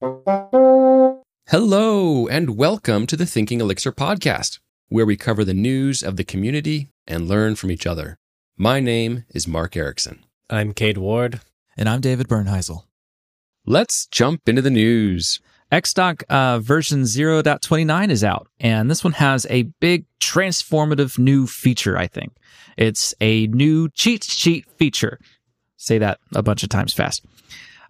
Hello, and welcome to the Thinking Elixir podcast, where we cover the news of the community and learn from each other. My name is Mark Ericksen. I'm Cade Ward. And I'm David Bernheisel. Let's jump into the news. ExDoc uh, version 0.29 is out, and this one has a big transformative new feature, I think. It's a new cheat sheet feature. Say that a bunch of times fast.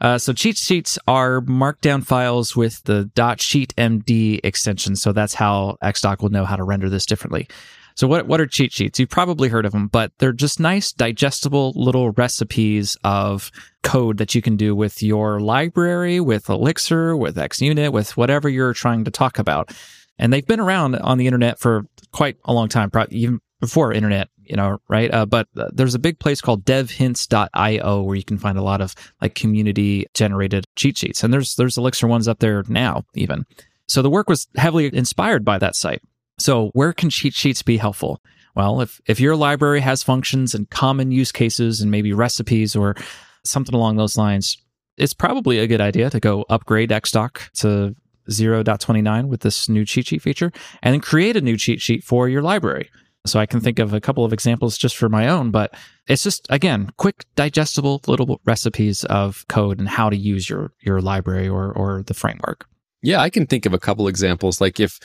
Uh, so cheat sheets are markdown files with the .cheatmd extension, so that's how ExDoc will know how to render this differently. So what what are cheat sheets? You've probably heard of them, but they're just nice, digestible little recipes of code that you can do with your library, with Elixir, with ExUnit, with whatever you're trying to talk about. And they've been around on the internet for quite a long time, probably even before internet, you know, right? Uh, but there's a big place called devhints.io where you can find a lot of like community generated cheat sheets. And there's there's Elixir ones up there now even. So the work was heavily inspired by that site. So where can cheat sheets be helpful? Well, if, if your library has functions and common use cases and maybe recipes or something along those lines, it's probably a good idea to go upgrade ExDoc to 0.29 with this new cheat sheet feature and then create a new cheat sheet for your library. So I can think of a couple of examples just for my own, but it's just again quick, digestible little recipes of code and how to use your your library or or the framework. Yeah, I can think of a couple examples. Like if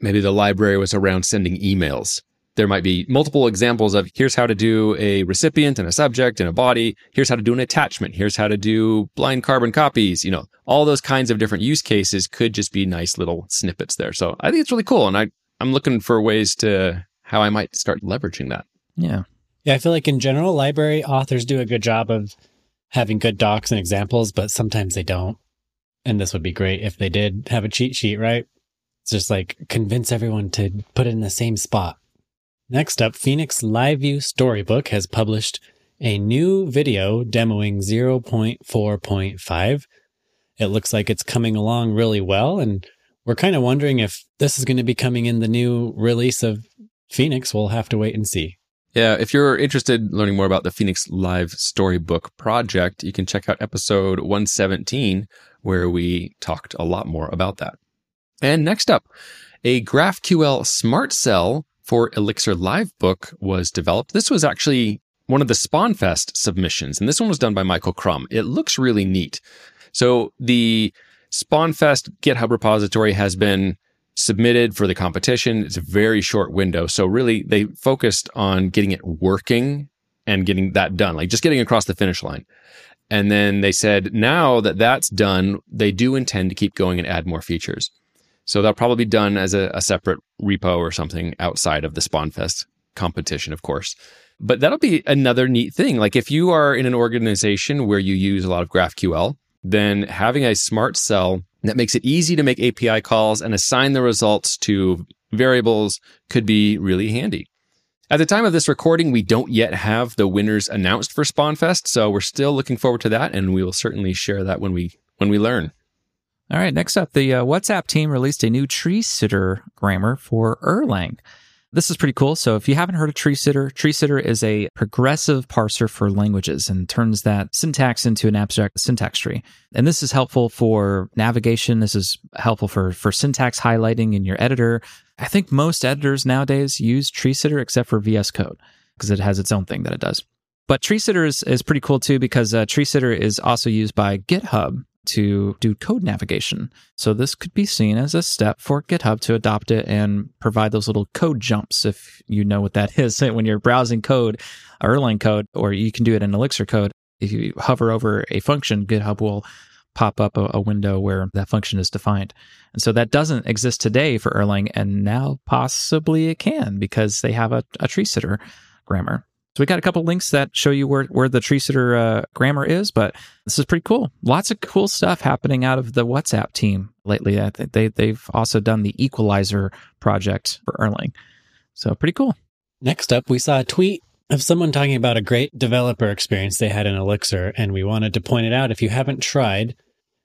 maybe the library was around sending emails. There might be multiple examples of here's how to do a recipient and a subject and a body. Here's how to do an attachment. Here's how to do blind carbon copies. You know, all those kinds of different use cases could just be nice little snippets there. So I think it's really cool. And I, I'm looking for ways to how I might start leveraging that. Yeah. Yeah. I feel like in general, library authors do a good job of having good docs and examples, but sometimes they don't. And this would be great if they did have a cheat sheet, right? It's just like convince everyone to put it in the same spot. Next up, Phoenix LiveView Storybook has published a new video demoing 0.4.5. It looks like it's coming along really well, and we're kind of wondering if this is going to be coming in the new release of Phoenix. We'll have to wait and see. Yeah, if you're interested in learning more about the Phoenix Live Storybook project, you can check out episode 117, where we talked a lot more about that. And next up, a GraphQL Smart Cell for Elixir Livebook was developed. This was actually one of the SpawnFest submissions, and this one was done by Michael Crum. It looks really neat. So the SpawnFest GitHub repository has been submitted for the competition. It's a very short window. So really they focused on getting it working and getting that done, like just getting across the finish line. And then they said, now that that's done, they do intend to keep going and add more features. So that'll probably be done as a, a separate repo or something outside of the SpawnFest competition, of course. But that'll be another neat thing. Like if you are in an organization where you use a lot of GraphQL, then having a smart cell that makes it easy to make API calls and assign the results to variables could be really handy. At the time of this recording, we don't yet have the winners announced for SpawnFest, so we're still looking forward to that, and we will certainly share that when we when we learn. All right, next up, the uh, WhatsApp team released a new tree sitter grammar for Erlang. This is pretty cool. So if you haven't heard of tree sitter, tree sitter is a progressive parser for languages and turns that syntax into an abstract syntax tree. And this is helpful for navigation. This is helpful for, for syntax highlighting in your editor. I think most editors nowadays use tree sitter except for VS Code because it has its own thing that it does. But tree sitter is, is pretty cool too because uh, tree sitter is also used by GitHub to do code navigation. So this could be seen as a step for GitHub to adopt it and provide those little code jumps if you know what that is. When you're browsing code, Erlang code, or you can do it in Elixir code, if you hover over a function, GitHub will pop up a, window where that function is defined. And so that doesn't exist today for Erlang, and now possibly it can because they have a, a tree sitter grammar. So we got a couple links that show you where, where the tree sitter uh, grammar is, but this is pretty cool. Lots of cool stuff happening out of the WhatsApp team lately. I think they, they've also done the eqWAlizer project for Erlang. So pretty cool. Next up, we saw a tweet of someone talking about a great developer experience they had in Elixir, and we wanted to point it out. If you haven't tried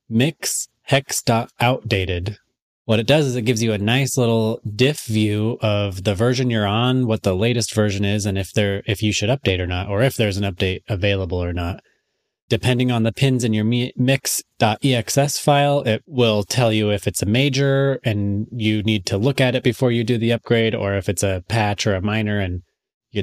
mix hex.outdated, what it does is it gives you a nice little diff view of the version you're on, what the latest version is, and if there if you should update or not, or if there's an update available or not. depending on the pins in your mix.exs file, it will tell you if it's a major and you need to look at it before you do the upgrade, or if it's a patch or a minor and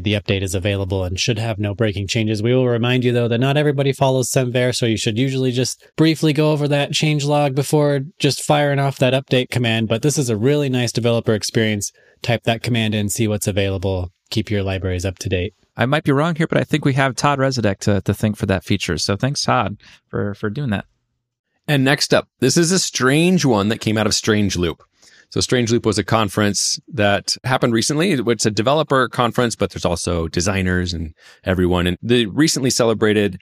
the update is available and should have no breaking changes. We will remind you though that not everybody follows semver, so you should usually just briefly go over that change log before just firing off that update command. But this is a really nice developer experience. Type that command in, see what's available, keep your libraries up to date. I might be wrong here, but I think we have Todd Resudek to, to thank for that feature. So thanks, Todd, for, for doing that. And next up, this is a strange one that came out of Strange Loop. So Strange Loop was a conference that happened recently. It's a developer conference, but there's also designers and everyone. And they recently celebrated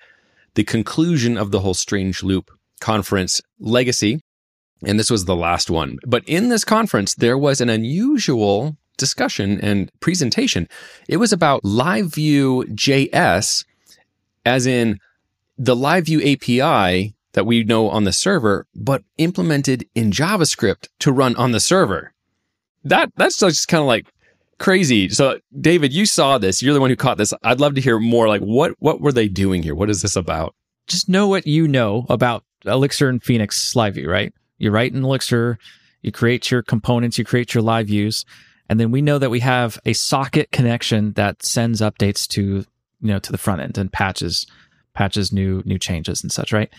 the conclusion of the whole Strange Loop conference legacy. And this was the last one. But in this conference, there was an unusual discussion and presentation. It was about LiveView JS, as in the LiveView API that we know on the server, but implemented in JavaScript to run on the server. That that's just kind of like crazy. So, David, you saw this. You're the one who caught this. I'd love to hear more. Like, what what were they doing here? What is this about? Just know what you know about Elixir and Phoenix Live View, right? You write in Elixir, you create your components, you create your live views, and then we know that we have a socket connection that sends updates to you know to the front end and patches patches new new changes and such, right?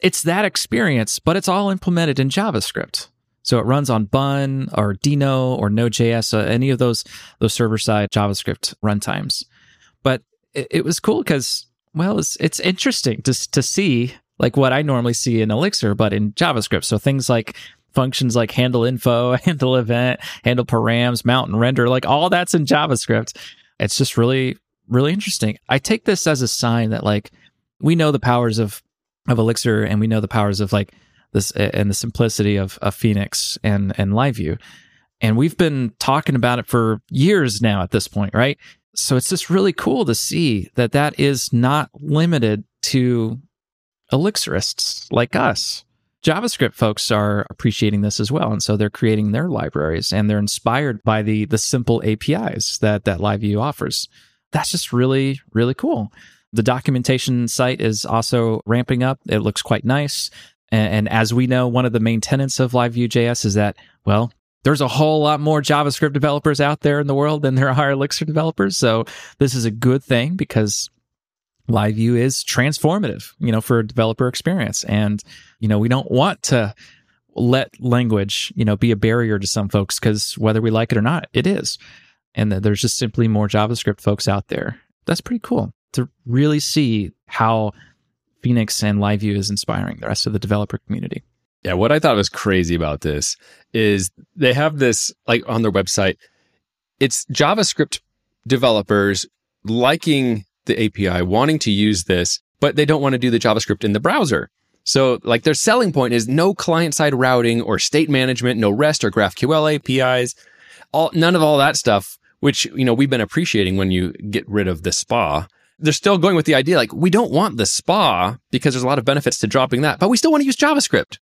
It's that experience, but it's all implemented in JavaScript. So it runs on Bun or Deno or Node.js, uh, any of those those server side JavaScript runtimes. But it, it was cool because well, it's it's interesting to to see like what I normally see in Elixir, but in JavaScript. So things like functions like handle info, handle event, handle params, mount and render, like all that's in JavaScript. It's just really really interesting. I take this as a sign that like we know the powers of of Elixir, and we know the powers of like this and the simplicity of, of Phoenix and and LiveView. And we've been talking about it for years now at this point, right? So it's just really cool to see that that is not limited to Elixirists like us. JavaScript folks are appreciating this as well, and so they're creating their libraries and they're inspired by the the simple APIs that that LiveView offers. That's just really really cool. The documentation site is also ramping up. It looks quite nice. And, and as we know, one of the main tenets of LiveView.js is that, well, there's a whole lot more JavaScript developers out there in the world than there are Elixir developers. So this is a good thing because LiveView is transformative, you know, for a developer experience. And, you know, we don't want to let language, you know, be a barrier to some folks because whether we like it or not, it is. And there's just simply more JavaScript folks out there. That's pretty cool to really see how Phoenix and LiveView is inspiring the rest of the developer community. Yeah, what I thought was crazy about this is they have this like on their website. It's JavaScript developers liking the API, wanting to use this, but they don't want to do the JavaScript in the browser. So, like, their selling point is no client side routing or state management, no REST or GraphQL APIs, all none of all that stuff, which you know we've been appreciating when you get rid of the SPA they're still going with the idea like we don't want the spa because there's a lot of benefits to dropping that, but we still want to use JavaScript.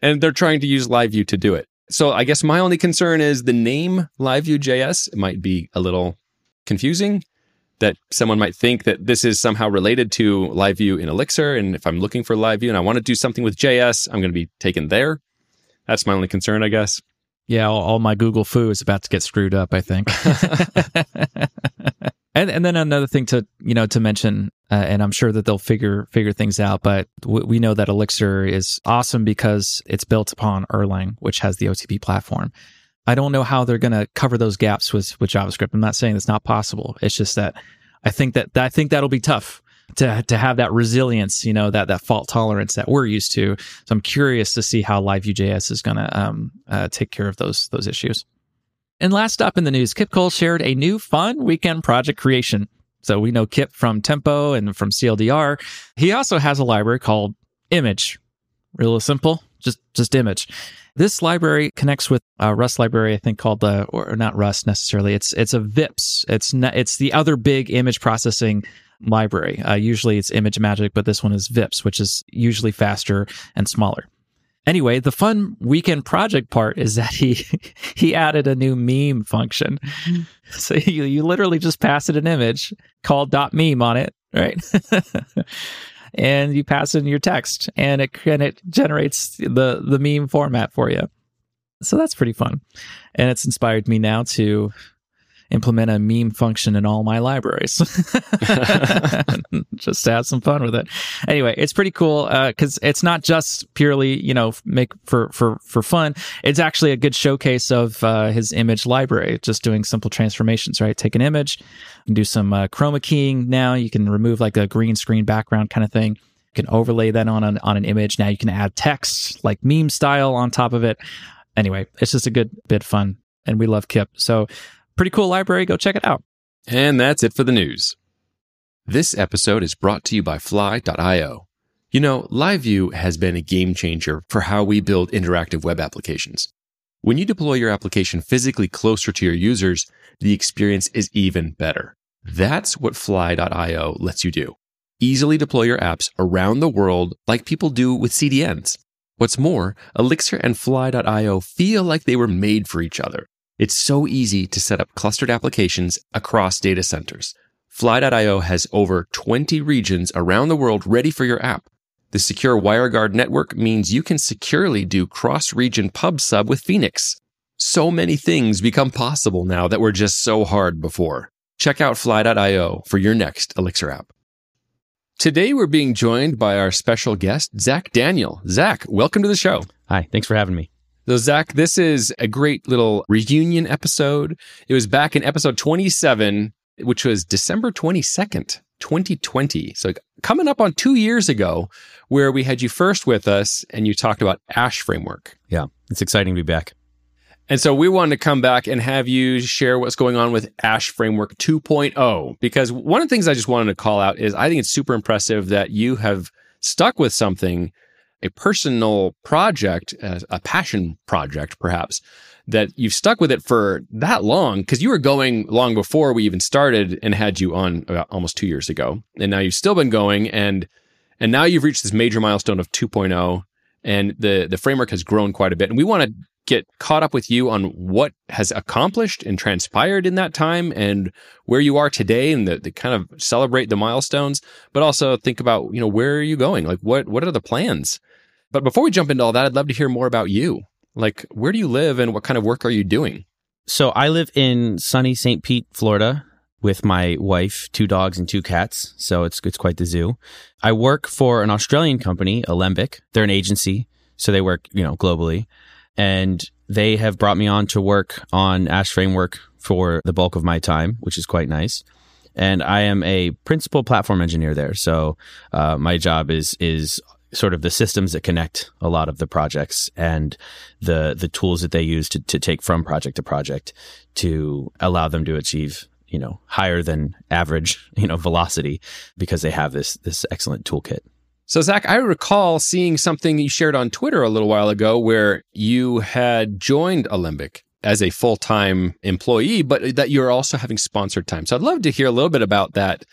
And they're trying to use LiveView to do it. So I guess my only concern is the name LiveView.js might be a little confusing. That someone might think that this is somehow related to LiveView in Elixir. And if I'm looking for LiveView and I want to do something with JS, I'm going to be taken there. That's my only concern, I guess. Yeah, all, all my Google foo is about to get screwed up, I think. And and then another thing to you know to mention, uh, and I'm sure that they'll figure figure things out. But w- we know that Elixir is awesome because it's built upon Erlang, which has the OTP platform. I don't know how they're going to cover those gaps with with JavaScript. I'm not saying it's not possible. It's just that I think that I think that'll be tough to to have that resilience, you know, that that fault tolerance that we're used to. So I'm curious to see how LiveView.js is going to um, uh, take care of those those issues. And last up in the news, Kip Cox shared a new fun weekend project creation. So we know Kip from Tempo and from CLDR. He also has a library called Image. Real simple, just just image. This library connects with a Rust library, I think called the or not Rust necessarily. It's it's a VIPS. It's not, it's the other big image processing library. Uh, usually it's ImageMagick, but this one is VIPS, which is usually faster and smaller. Anyway, the fun weekend project part is that he he added a new meme function. Mm-hmm. So you, you literally just pass it an image called .meme on it, right? and you pass in your text and it and it generates the the meme format for you. So that's pretty fun. And it's inspired me now to implement a meme function in all my libraries. Just to have some fun with it. Anyway it's pretty cool because uh, it's not just purely you know make for for for fun. It's actually a good showcase of uh, his image library just doing simple transformations right? Take an image and do some uh, chroma keying now. You can remove like a green screen background kind of thing. You can overlay that on an, on an image. Now you can add text like meme style on top of it. Anyway it's just a good bit fun and we love kip. So Pretty cool library. Go check it out. And that's it for the news. This episode is brought to you by Fly.io. You know, LiveView has been a game changer for how we build interactive web applications. When you deploy your application physically closer to your users, the experience is even better. That's what Fly.io lets you do. Easily deploy your apps around the world like people do with CDNs. What's more, Elixir and Fly.io feel like they were made for each other. It's so easy to set up clustered applications across data centers. Fly.io has over 20 regions around the world ready for your app. The secure WireGuard network means you can securely do cross region pub sub with Phoenix. So many things become possible now that were just so hard before. Check out Fly.io for your next Elixir app. Today we're being joined by our special guest, Zach Daniel. Zach, welcome to the show. Hi, thanks for having me. So, Zach, this is a great little reunion episode. It was back in episode 27, which was December 22nd, 2020. So, coming up on two years ago, where we had you first with us and you talked about Ash Framework. Yeah, it's exciting to be back. And so we wanted to come back and have you share what's going on with Ash Framework 2.0. Because one of the things I just wanted to call out is I think it's super impressive that you have stuck with something a personal project, a passion project, perhaps, that you've stuck with it for that long because you were going long before we even started and had you on almost two years ago. And now you've still been going and and now you've reached this major milestone of 2.0 and the the framework has grown quite a bit. And we want to get caught up with you on what has accomplished and transpired in that time and where you are today and the, the kind of celebrate the milestones, but also think about, you know, where are you going? Like what what are the plans? But before we jump into all that, I'd love to hear more about you. Like, where do you live and what kind of work are you doing? So I live in sunny St. Pete, Florida with my wife, two dogs and two cats. So it's it's quite the zoo. I work for an Australian company, Alembic. They're an agency, so they work, you know, globally. And they have brought me on to work on Ash Framework for the bulk of my time, which is quite nice. And I am a principal platform engineer there. So uh, my job is is sort of the systems that connect a lot of the projects and the the tools that they use to, to take from project to project to allow them to achieve you know higher than average you know velocity because they have this this excellent toolkit. So zach i recall seeing something you shared on twitter a little while ago where you had joined alembic as a full-time employee but that you're also having sponsored time. So i'd love to hear a little bit about that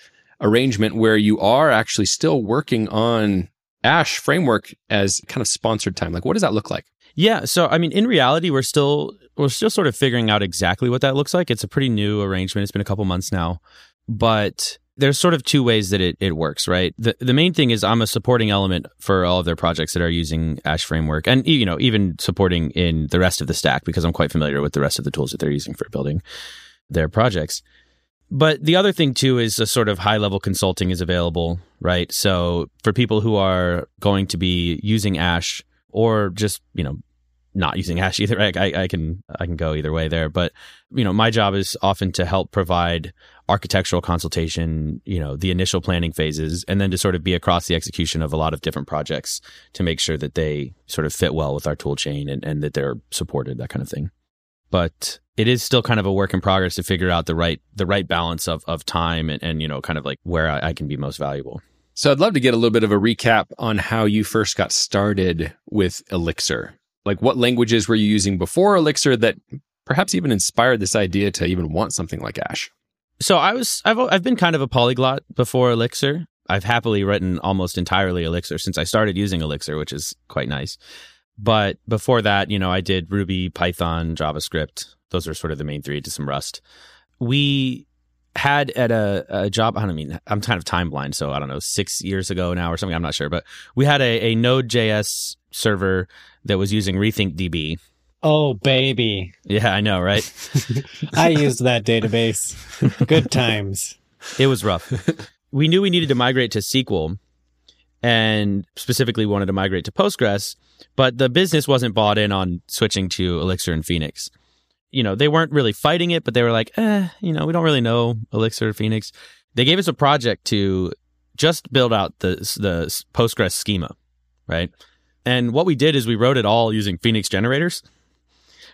arrangement where you are actually still working on Ash framework as kind of sponsored time? Like, what does that look like? Yeah, so I mean, in reality, we're still we're still sort of figuring out exactly what that looks like. It's a pretty new arrangement. It's been a couple months now, but there's sort of two ways that it, it works, right? The the main thing is I'm a supporting element for all of their projects that are using Ash framework, and you know even supporting in the rest of the stack because I'm quite familiar with the rest of the tools that they're using for building their projects. But the other thing too is a sort of high level consulting is available, right? So for people who are going to be using Ash or just, you know, not using Ash either, I, I, I can I can go either way there. But you know, my job is often to help provide architectural consultation, you know, the initial planning phases, and then to sort of be across the execution of a lot of different projects to make sure that they sort of fit well with our tool chain and, and that they're supported, that kind of thing. But it is still kind of a work in progress to figure out the right the right balance of of time and, and you know kind of like where I, I can be most valuable. So I'd love to get a little bit of a recap on how you first got started with Elixir. Like what languages were you using before Elixir that perhaps even inspired this idea to even want something like Ash? So I was I've I've been kind of a polyglot before Elixir. I've happily written almost entirely Elixir since I started using Elixir, which is quite nice. But before that, you know, I did Ruby, Python, JavaScript, those are sort of the main three to some Rust. We had at a, a job. I don't mean I'm kind of time blind. so I don't know six years ago now or something. I'm not sure, but we had a, a Node.js server that was using RethinkDB. Oh baby, Yeah, I know, right? I used that database. Good times. It was rough. we knew we needed to migrate to SQL and specifically wanted to migrate to Postgres, but the business wasn't bought in on switching to Elixir and Phoenix. You know, they weren't really fighting it, but they were like, eh, you know, we don't really know Elixir Phoenix. They gave us a project to just build out the, the Postgres schema, right? And what we did is we wrote it all using Phoenix generators.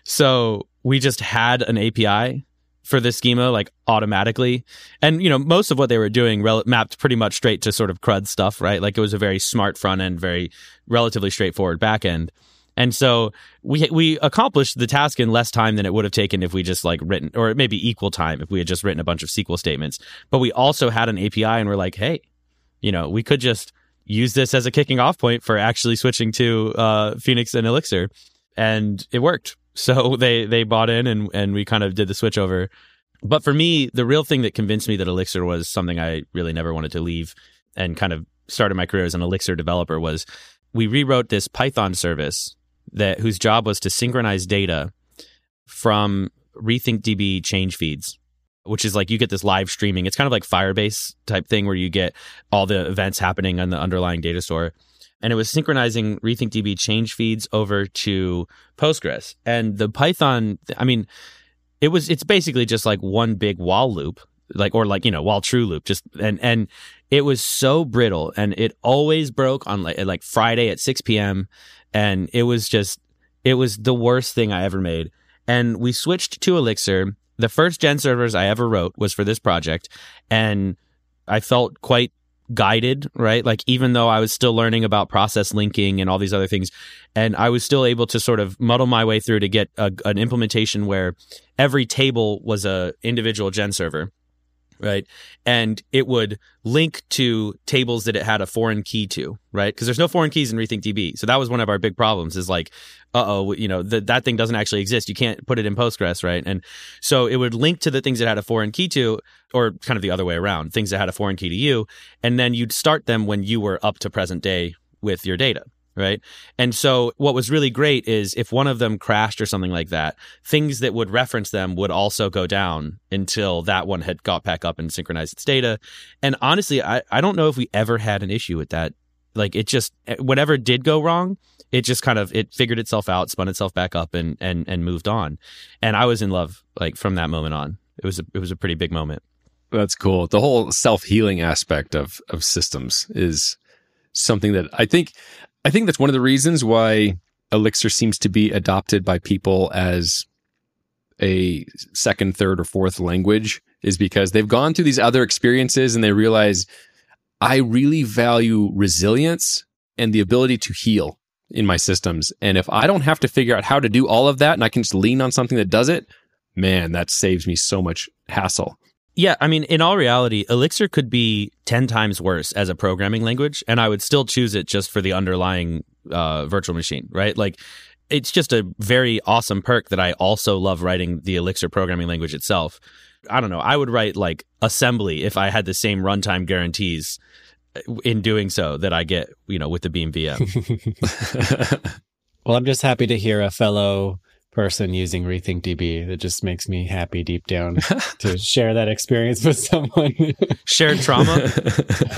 So we just had an API for this schema like automatically and you know most of what they were doing rel- mapped pretty much straight to sort of crud stuff right like it was a very smart front end very relatively straightforward back end and so we we accomplished the task in less time than it would have taken if we just like written or maybe equal time if we had just written a bunch of SQL statements. But we also had an API and we're like hey you know we could just use this as a kicking off point for actually switching to uh, Phoenix and Elixir. And it worked. So they they bought in and and we kind of did the switch over. But for me, the real thing that convinced me that Elixir was something I really never wanted to leave and kind of started my career as an Elixir developer was we rewrote this Python service that whose job was to synchronize data from RethinkDB change feeds, which is like you get this live streaming. It's kind of like Firebase type thing where you get all the events happening on the underlying data store and it was synchronizing RethinkDB change feeds over to Postgres. And the Python, I mean, it was it's basically just like one big while loop, like or like you know while true loop. Just and and it was so brittle, and it always broke on like like Friday at six p.m. And it was just it was the worst thing I ever made. And we switched to Elixir. The first gen servers I ever wrote was for this project, and I felt quite guided, right? Like even though I was still learning about process linking and all these other things, and I was still able to sort of muddle my way through to get a, an implementation where every table was a individual gen server, right? And it would link to tables that it had a foreign key to, right? Because there's no foreign keys in RethinkDB, so that was one of our big problems. Is like, uh oh, you know, th- that thing doesn't actually exist. You can't put it in Postgres, right? And so it would link to the things that had a foreign key to, or kind of the other way around, things that had a foreign key to you, and then you'd start them when you were up to present day with your data, right? And so what was really great is if one of them crashed or something like that, things that would reference them would also go down until that one had got back up and synchronized its data. And honestly, I, I don't know if we ever had an issue with that. Like it just eh, whatever did go wrong, it just kind of it figured itself out, spun itself back up and and and moved on. And I was in love like from that moment on. It was a, it was a pretty big moment. That's cool. The whole self healing aspect of of systems is something that I think I think that's one of the reasons why Elixir seems to be adopted by people as a second, third, or fourth language is because they've gone through these other experiences and they realize I really value resilience and the ability to heal in my systems. And if I don't have to figure out how to do all of that and I can just lean on something that does it, man, that saves me so much hassle. Yeah, I mean, in all reality, Elixir could be 10 times worse as a programming language, and I would still choose it just for the underlying uh, virtual machine, right? Like, it's just a very awesome perk that I also love writing the Elixir programming language itself. I don't know. I would write like assembly if I had the same runtime guarantees in doing so that I get, you know, with the Beam VM. well, I'm just happy to hear a fellow person using RethinkDB. It just makes me happy deep down to share that experience with someone. Shared trauma.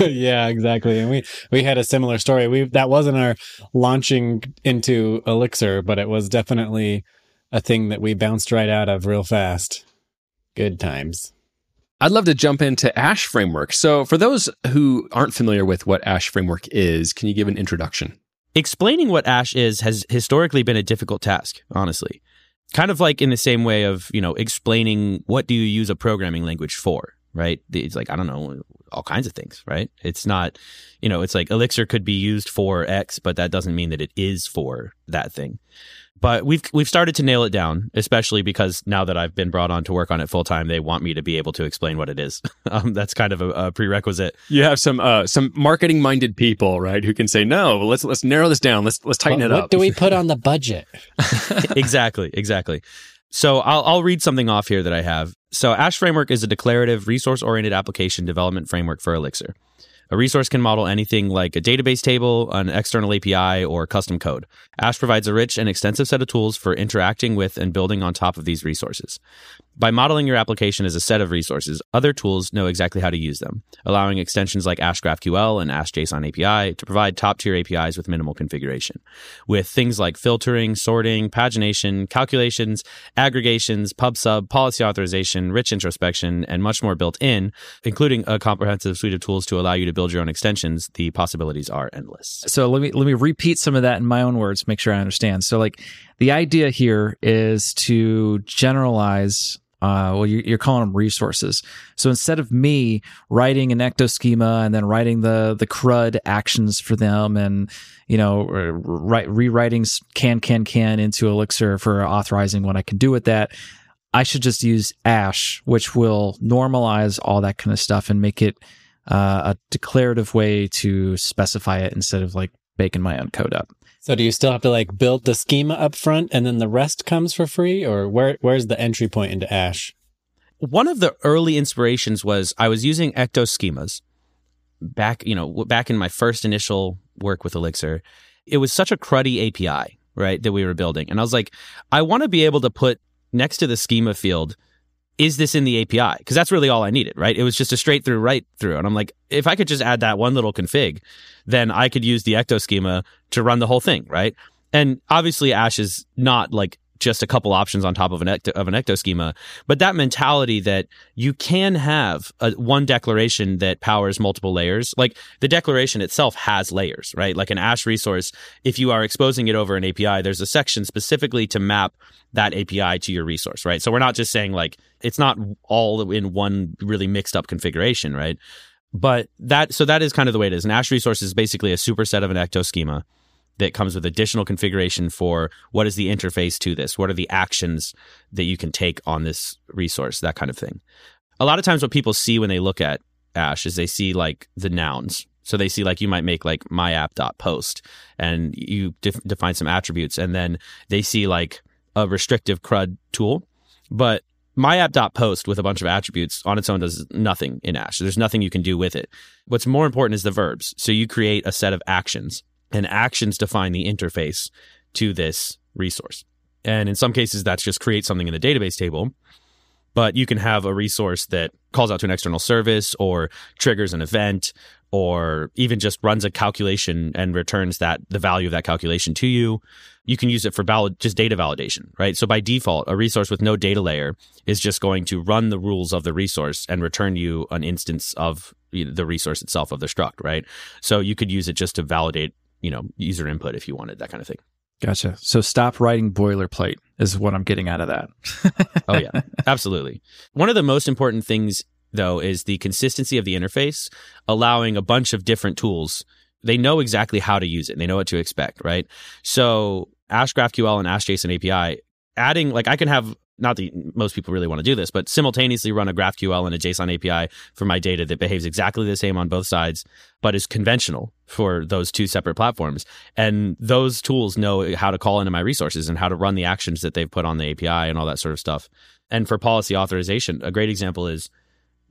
yeah, exactly. And we we had a similar story. We that wasn't our launching into Elixir, but it was definitely a thing that we bounced right out of real fast. Good times. I'd love to jump into Ash Framework. So, for those who aren't familiar with what Ash Framework is, can you give an introduction? Explaining what Ash is has historically been a difficult task, honestly. Kind of like in the same way of, you know, explaining what do you use a programming language for, right? It's like, I don't know, all kinds of things, right? It's not, you know, it's like Elixir could be used for X, but that doesn't mean that it is for that thing but we've we've started to nail it down, especially because now that I've been brought on to work on it full time, they want me to be able to explain what it is. um, that's kind of a, a, prerequisite. You have some uh, some marketing minded people, right, who can say, "No, let's let's narrow this down. Let's let's tighten what, it up." What do we put on the budget? exactly, exactly. So I'll, I'll read something off here that I have. So Ash Framework is a declarative, resource oriented application development framework for Elixir. A resource can model anything like a database table, an external API, or custom code. Ash provides a rich and extensive set of tools for interacting with and building on top of these resources. By modeling your application as a set of resources, other tools know exactly how to use them, allowing extensions like Ash GraphQL and Ash JSON API to provide top tier APIs with minimal configuration. With things like filtering, sorting, pagination, calculations, aggregations, pub sub, policy authorization, rich introspection, and much more built in, including a comprehensive suite of tools to allow you to build your own extensions, the possibilities are endless. So let me let me repeat some of that in my own words, make sure I understand. So like the idea here is to generalize uh, well, you're, calling them resources. So instead of me writing an ecto schema and then writing the the CRUD actions for them, and you know, write, rewriting CanCanCan into Elixir for authorizing what I can do with that, I should just use Ash, which will normalize all that kind of stuff and make it uh, a declarative way to specify it instead of like baking my own code up. So do you still have to like build the schema up front and then the rest comes for free or where where's the entry point into Ash? One of the early inspirations was I was using ecto schemas back, you know, back in my first initial work with Elixir. It was such a cruddy API, right, that we were building. And I was like, I want to be able to put next to the schema field is this in the API? Because that's really all I needed, right? It was just a straight through write through. And I'm like, if I could just add that one little config, then I could use the ecto schema to run the whole thing, right? And obviously Ash is not like just a couple options on top of an ecto, of an ecto schema, but that mentality that you can have a, one declaration that powers multiple layers, like the declaration itself has layers, right? Like an Ash resource, if you are exposing it over an API, there's a section specifically to map that API to your resource, right? So we're not just saying like it's not all in one really mixed up configuration, right? But that so that is kind of the way it is. An Ash resource is basically a superset of an ecto schema that comes with additional configuration for what is the interface to this? What are the actions that you can take on this resource? That kind of thing. A lot of times, what people see when they look at Ash is they see like the nouns. So they see like you might make like my app dot post and you def- define some attributes and then they see like a restrictive CRUD tool. But my app dot post with a bunch of attributes on its own does nothing in Ash. There's nothing you can do with it. What's more important is the verbs. So you create a set of actions and actions define the interface to this resource. And in some cases, that's just create something in the database table. But you can have a resource that calls out to an external service or triggers an event or even just runs a calculation and returns that the value of that calculation to you. You can use it for valid, just data validation, right? So by default, a resource with no data layer is just going to run the rules of the resource and return you an instance of the resource itself of the struct, right? So you could use it just to validate you know, user input if you wanted that kind of thing. Gotcha. So stop writing boilerplate is what I'm getting out of that. oh yeah, absolutely. One of the most important things though is the consistency of the interface, allowing a bunch of different tools. They know exactly how to use it. And they know what to expect, right? So Ash GraphQL and Ash JSON API, adding like I can have not that most people really want to do this, but simultaneously run a GraphQL and a JSON API for my data that behaves exactly the same on both sides, but is conventional for those two separate platforms. And those tools know how to call into my resources and how to run the actions that they've put on the API and all that sort of stuff. And for policy authorization, a great example is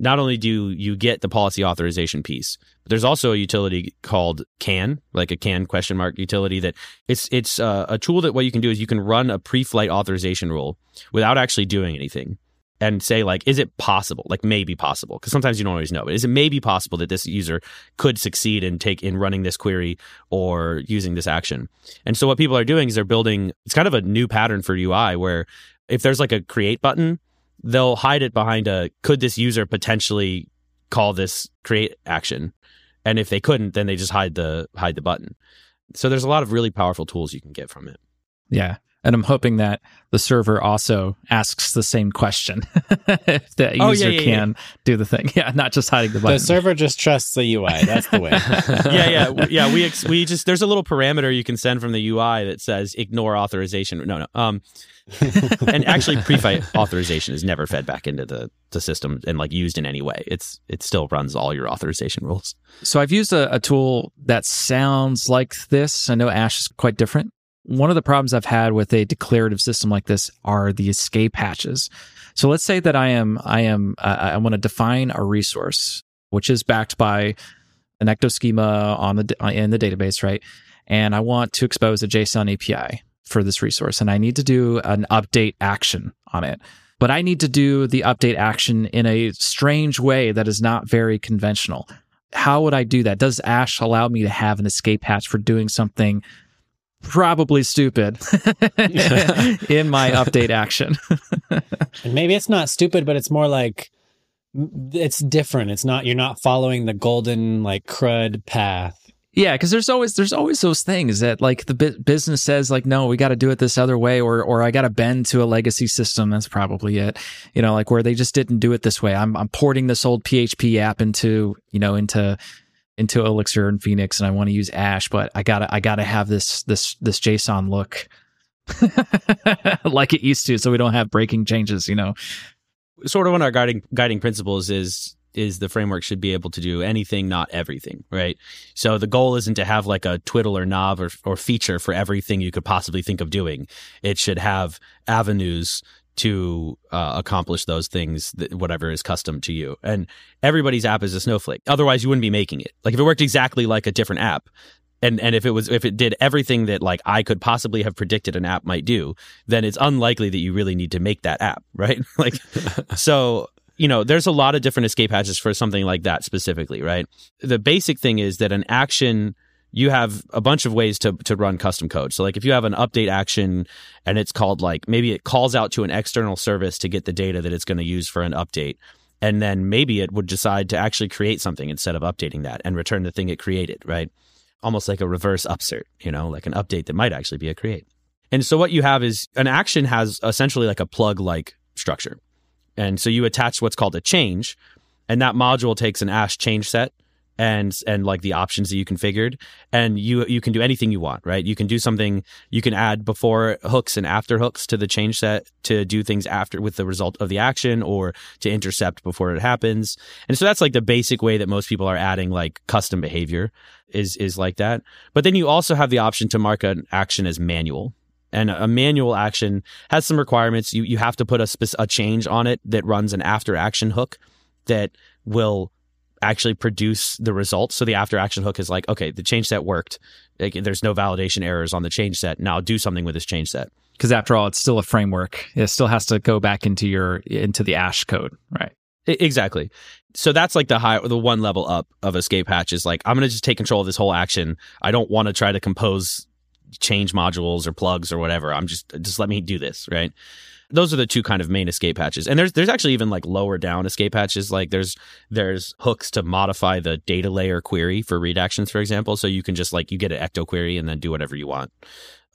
not only do you get the policy authorization piece, but there's also a utility called CAN, like a CAN question mark utility that it's it's uh, a tool that what you can do is you can run a pre-flight authorization rule without actually doing anything and say like is it possible like maybe possible? Because sometimes you don't always know but is it maybe possible that this user could succeed and take in running this query or using this action? And so what people are doing is they're building it's kind of a new pattern for ui where if there's like a create button they'll hide it behind a could this user potentially call this create action? And if they couldn't then they just hide the hide the button. So there's a lot of really powerful tools you can get from it. Yeah and i'm hoping that the server also asks the same question if the oh, user yeah, yeah, can yeah. do the thing yeah not just hiding the button the server just trusts the ui that's the way yeah yeah yeah we ex- we just there's a little parameter you can send from the ui that says ignore authorization no no um and actually, pre-flight authorization is never fed back into the, the system and like used in any way. It's it still runs all your authorization rules. So I've used a, a tool that sounds like this. I know Ash is quite different. One of the problems I've had with a declarative system like this are the escape hatches. So let's say that I am I am uh, I want to define a resource which is backed by an ecto schema on the in the database, right? And I want to expose a JSON API for this resource, and I need to do an update action on it. But I need to do the update action in a strange way that is not very conventional. How would I do that? Does Ash allow me to have an escape hatch for doing something probably stupid in my update action. and maybe it's not stupid, but it's more like it's different. It's not you're not following the golden like crud path. Yeah, because there's always there's always those things that like the bu- business says like no, we got to do it this other way, or or I got to bend to a legacy system. That's probably it. You know, like where they just didn't do it this way. I'm I'm porting this old PHP app into you know into into Elixir and Phoenix, and I want to use Ash, but I gotta I gotta have this this this JSON look like it used to, so we don't have breaking changes. You know, sort of one of our guiding guiding principles is is the framework should be able to do anything, not everything, right? So the goal isn't to have like a twiddle or knob or, or feature for everything you could possibly think of doing. It should have avenues to uh, accomplish those things, that, whatever is custom to you. And everybody's app is a snowflake. Otherwise, you wouldn't be making it. Like if it worked exactly like a different app, and and if it was if it did everything that like I could possibly have predicted an app might do, then it's unlikely that you really need to make that app, right? like, so you know, there's a lot of different escape hatches for something like that specifically, right? The basic thing is that an action you have a bunch of ways to to run custom code. So like if you have an update action and it's called like maybe it calls out to an external service to get the data that it's going to use for an update. And then maybe it would decide to actually create something instead of updating that and return the thing it created, right? Almost like a reverse upsert, you know, like an update that might actually be a create. And so what you have is an action has essentially like a plug like structure. And so you attach what's called a change, and that module takes an Ash change set and and like the options that you configured. And you you can do anything you want right? You can do something you can add before hooks and after hooks to the change set to do things after with the result of the action or to intercept before it happens. And so that's like the basic way that most people are adding like custom behavior is is like that. But then you also have the option to mark an action as manual. And a manual action has some requirements. You you have to put a, spec- a change on it that runs an after action hook that will actually produce the results. So the after action hook is like, okay, the change set worked. Like, there's no validation errors on the change set. Now do something with this change set. Because after all, it's still a framework. It still has to go back into your into the Ash code, right? Exactly. So that's like the high, the one level up of escape hatch is like I'm going to just take control of this whole action. I don't want to try to compose change modules or plugs or whatever. I'm just just let me do this, right? those are the two kind of main escape hatches. And there's there's actually even like lower down escape hatches. Like there's there's hooks to modify the data layer query for read actions, for example. So you can just like you get an ecto query and then do whatever you want.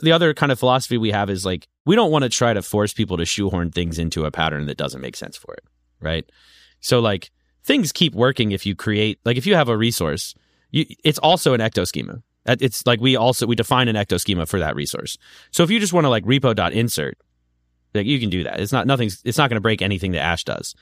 The other kind of philosophy we have is like we don't want to try to force people to shoehorn things into a pattern that doesn't make sense for it, right? So like things keep working if you create like if you have a resource, you, it's also an ecto schema. It's like we also we define an ecto schema for that resource. So if you just want to like repo.insert like you can do that. It's not nothing's. It's not going to break anything that Ash does.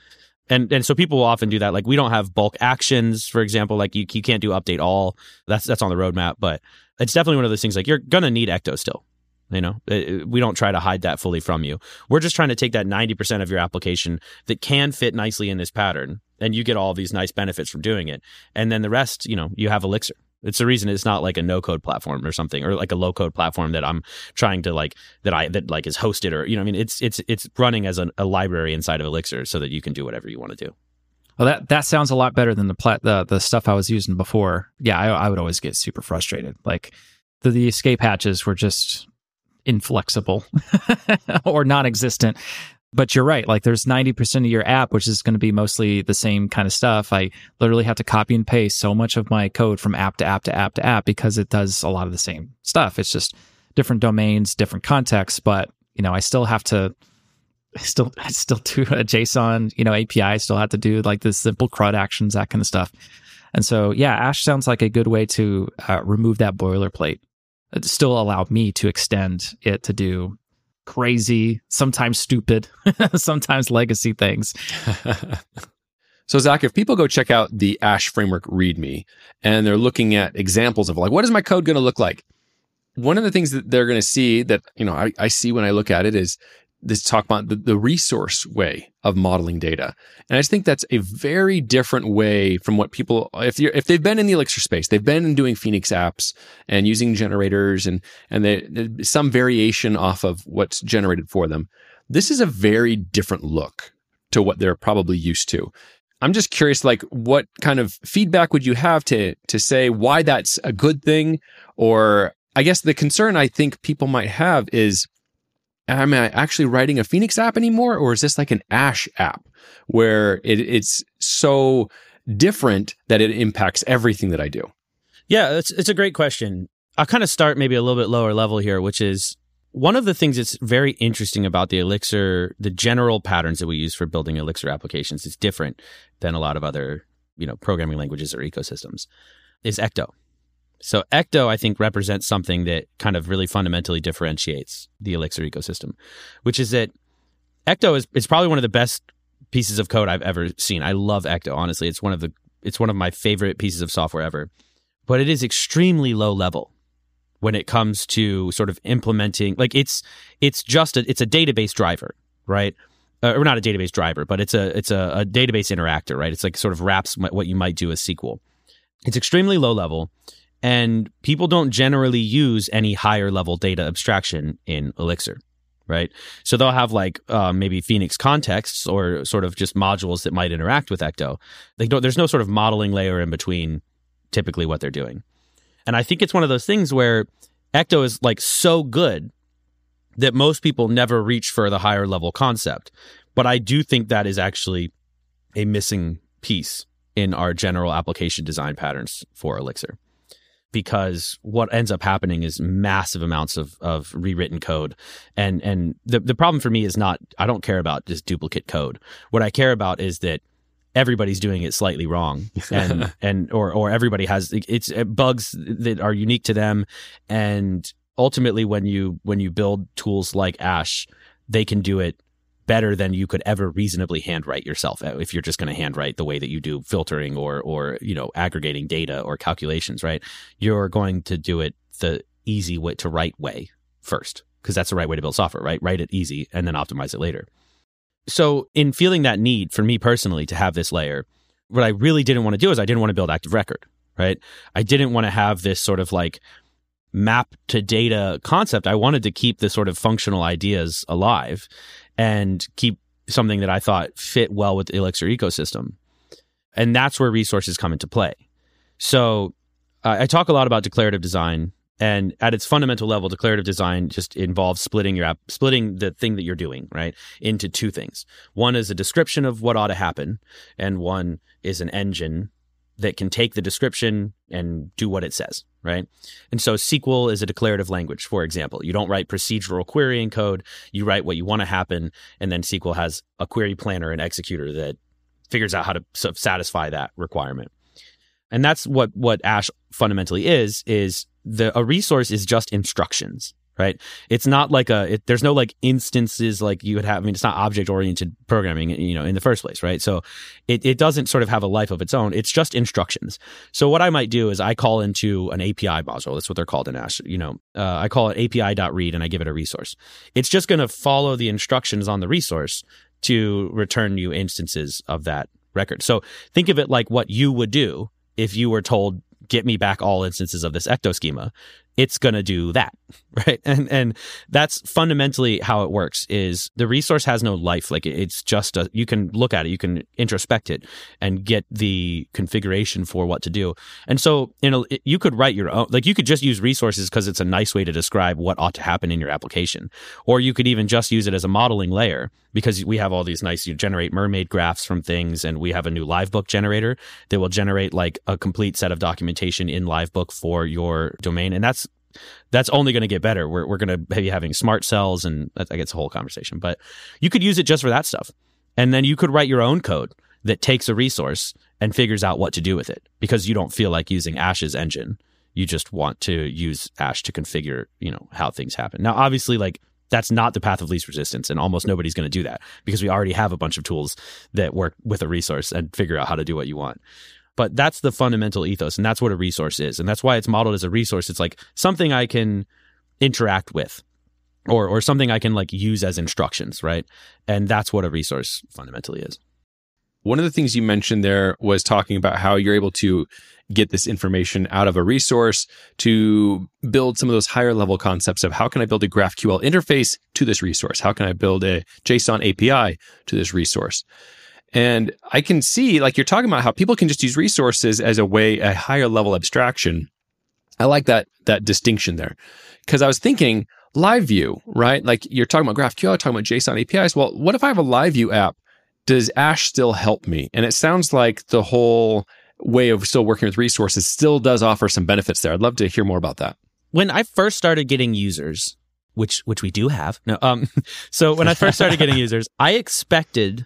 And and so people will often do that. Like we don't have bulk actions, for example. Like you you can't do update all. That's that's on the roadmap, but it's definitely one of those things. Like you're gonna need Ecto still. You know, it, we don't try to hide that fully from you. We're just trying to take that 90% of your application that can fit nicely in this pattern, and you get all these nice benefits from doing it. And then the rest, you know, you have Elixir. It's the reason it's not like a no code platform or something, or like a low code platform that I'm trying to like that I that like is hosted or you know I mean it's it's it's running as a, a library inside of Elixir so that you can do whatever you want to do. Well, that that sounds a lot better than the plat the the stuff I was using before. Yeah, I, I would always get super frustrated. Like the, the escape hatches were just inflexible or non-existent but you're right. Like there's 90% of your app, which is going to be mostly the same kind of stuff. I literally have to copy and paste so much of my code from app to app to app to app because it does a lot of the same stuff. It's just different domains, different contexts, but you know, I still have to still I still do a JSON, you know, API. I still have to do like the simple CRUD actions, that kind of stuff. And so, yeah, Ash sounds like a good way to uh, remove that boilerplate. It still allow me to extend it to do crazy, sometimes stupid, sometimes legacy things. so, Zach, if people go check out the Ash Framework README and they're looking at examples of like, what is my code going to look like? one of the things that they're going to see that, you know, I, I see when I look at it is this talk about the, the resource way of modeling data. And I just think that's a very different way from what people, if you if they've been in the Elixir space, they've been doing Phoenix apps and using generators and, and they, some variation off of what's generated for them. This is a very different look to what they're probably used to. I'm just curious, like, what kind of feedback would you have to to say why that's a good thing? Or I guess the concern I think people might have is, am I actually writing a Phoenix app anymore, or is this like an Ash app where it, it's so different that it impacts everything that I do? Yeah, it's it's a great question. I'll kind of start maybe a little bit lower level here, which is one of the things that's very interesting about the Elixir, the general patterns that we use for building Elixir applications, is different than a lot of other, you know, programming languages or ecosystems, is Ecto. So Ecto, I think, represents something that kind of really fundamentally differentiates the Elixir ecosystem, which is that Ecto is it's probably one of the best pieces of code I've ever seen. I love Ecto, honestly. It's one of the it's one of my favorite pieces of software ever. But it is extremely low level when it comes to sort of implementing like it's it's just a it's a database driver right uh, or not a database driver but it's a it's a, a database interactor right it's like sort of wraps what you might do as sql it's extremely low level and people don't generally use any higher level data abstraction in elixir right so they'll have like uh, maybe phoenix contexts or sort of just modules that might interact with ecto they don't there's no sort of modeling layer in between typically what they're doing and I think it's one of those things where Ecto is like so good that most people never reach for the higher level concept. But I do think that is actually a missing piece in our general application design patterns for Elixir. Because what ends up happening is massive amounts of, of rewritten code. And and the, the problem for me is not I don't care about just duplicate code. What I care about is that everybody's doing it slightly wrong and and or or everybody has it's uh, bugs that are unique to them and ultimately when you when you build tools like ash they can do it better than you could ever reasonably handwrite yourself uh, if you're just going to handwrite the way that you do filtering or or you know aggregating data or calculations right you're going to do it the easy way to write way first because that's the right way to build software right write it easy and then optimize it later so, in feeling that need for me personally to have this layer, what I really didn't want to do is I didn't want to build active record, right? I didn't want to have this sort of like map to data concept. I wanted to keep the sort of functional ideas alive and keep something that I thought fit well with the Elixir ecosystem. And that's where resources come into play. So, uh, I talk a lot about declarative design and at its fundamental level, declarative design just involves splitting your app, splitting the thing that you're doing, right, into two things. One is a description of what ought to happen, and one is an engine that can take the description and do what it says, right? And so SQL is a declarative language, for example. You don't write procedural querying code, you write what you want to happen, and then SQL has a query planner and executor that figures out how to satisfy that requirement. And that's what what Ash fundamentally is is the a resource is just instructions right? It's not like a it, there's no like instances like you would have i mean it's not object oriented programming you know in the first place right? So it, it doesn't sort of have a life of its own. It's just instructions. So what i might do is i call into an api module that's what they're called in ash you know uh, i call it api.read and i give it a resource. It's just going to follow the instructions on the resource to return new instances of that record. So think of it like what you would do if you were told get me back all instances of this ecto schema it's going to do that right? And and that's fundamentally how it works is the resource has no life. Like it's just a you can look at it you can introspect it and get the configuration for what to do. And so you know you could write your own like you could just use resources because it's a nice way to describe what ought to happen in your application. Or you could even just use it as a modeling layer because we have all these nice you generate mermaid graphs from things and we have a new livebook generator that will generate like a complete set of documentation in livebook for your domain. And that's that's only going to get better. We're, we're going to be having smart cells and I guess a whole conversation, but you could use it just for that stuff. And then you could write your own code that takes a resource and figures out what to do with it because you don't feel like using Ash's engine. You just want to use Ash to configure, you know, how things happen. Now, obviously, like that's not the path of least resistance and almost nobody's going to do that because we already have a bunch of tools that work with a resource and figure out how to do what you want but that's the fundamental ethos, and that's what a resource is, and that's why it's modeled as a resource. It's like something I can interact with or or something I can like use as instructions, right? And that's what a resource fundamentally is. One of the things you mentioned there was talking about how you're able to get this information out of a resource to build some of those higher level concepts of how can I build a GraphQL interface to this resource? How can I build a JSON API to this resource? And I can see, like you're talking about how people can just use resources as a way, a higher level abstraction. I like that, that distinction there. Cause I was thinking live view, right? Like you're talking about GraphQL, talking about JSON APIs. Well, what if I have a live view app? Does Ash still help me? And it sounds like the whole way of still working with resources still does offer some benefits there. I'd love to hear more about that. When I first started getting users, which which we do have. No, um so when I first started getting users, I expected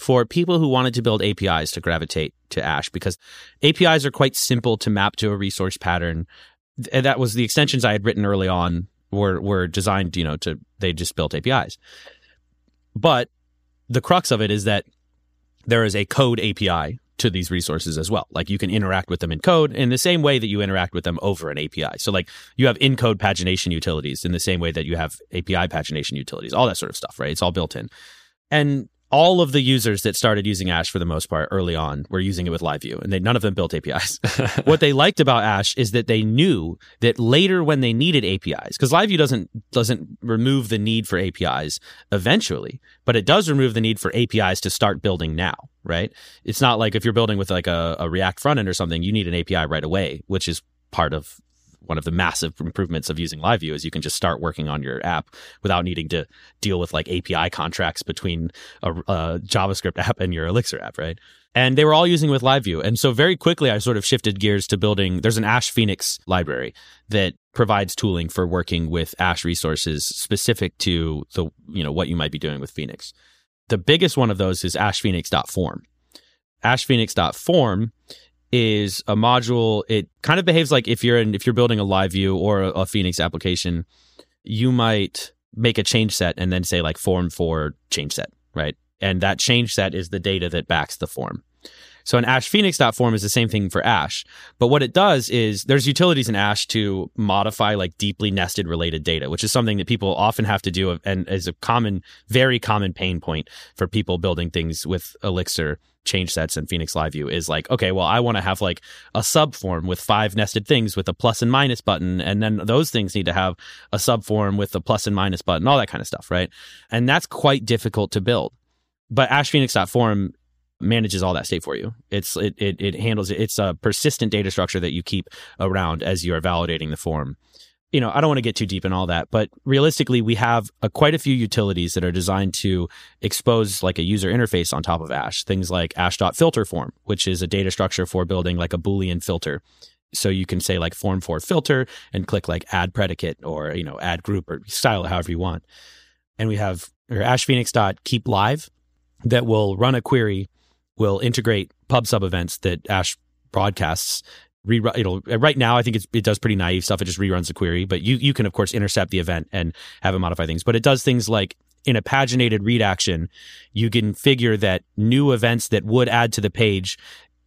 for people who wanted to build APIs to gravitate to Ash because APIs are quite simple to map to a resource pattern. And that was the extensions I had written early on were were designed, you know, to they just built APIs. But the crux of it is that there is a code API to these resources as well. Like you can interact with them in code in the same way that you interact with them over an API. So like you have in code pagination utilities in the same way that you have API pagination utilities, all that sort of stuff, right? It's all built in. And all of the users that started using Ash for the most part early on were using it with LiveView, and they, none of them built APIs. what they liked about Ash is that they knew that later when they needed APIs, because LiveView doesn't doesn't remove the need for APIs eventually, but it does remove the need for APIs to start building now. Right? It's not like if you're building with like a, a React front end or something, you need an API right away, which is part of one of the massive improvements of using LiveView is you can just start working on your app without needing to deal with like API contracts between a, a JavaScript app and your Elixir app, right? And they were all using with LiveView. And so very quickly, I sort of shifted gears to building. There's an Ash Phoenix library that provides tooling for working with Ash resources specific to the, you know, what you might be doing with Phoenix. The biggest one of those is ashphoenix.form. Ashphoenix.form is a module. It kind of behaves like if you're in, if you're building a live view or a, a Phoenix application, you might make a change set and then say like form for change set, right? And that change set is the data that backs the form. So an Ash Phoenix.form is the same thing for Ash. But what it does is there's utilities in Ash to modify like deeply nested related data, which is something that people often have to do and is a common, very common pain point for people building things with Elixir change sets in Phoenix Live View is like, okay, well, I want to have like a subform with five nested things with a plus and minus button. And then those things need to have a subform with a plus and minus button, all that kind of stuff, right? And that's quite difficult to build. But AshPhoenix.form manages all that state for you. It's it, it it handles it. It's a persistent data structure that you keep around as you are validating the form. You know, I don't want to get too deep in all that, but realistically, we have a, quite a few utilities that are designed to expose like a user interface on top of Ash. Things like Ash.filter form, which is a data structure for building like a Boolean filter. So you can say like form for filter and click like add predicate or, you know, add group or style it however you want. And we have or Ash Phoenix dot keep live that will run a query will integrate pub sub events that Ash broadcasts. Rerun, it'll right now. I think it does pretty naive stuff. It just reruns the query, but you you can of course intercept the event and have it modify things. But it does things like in a paginated read action, you can figure that new events that would add to the page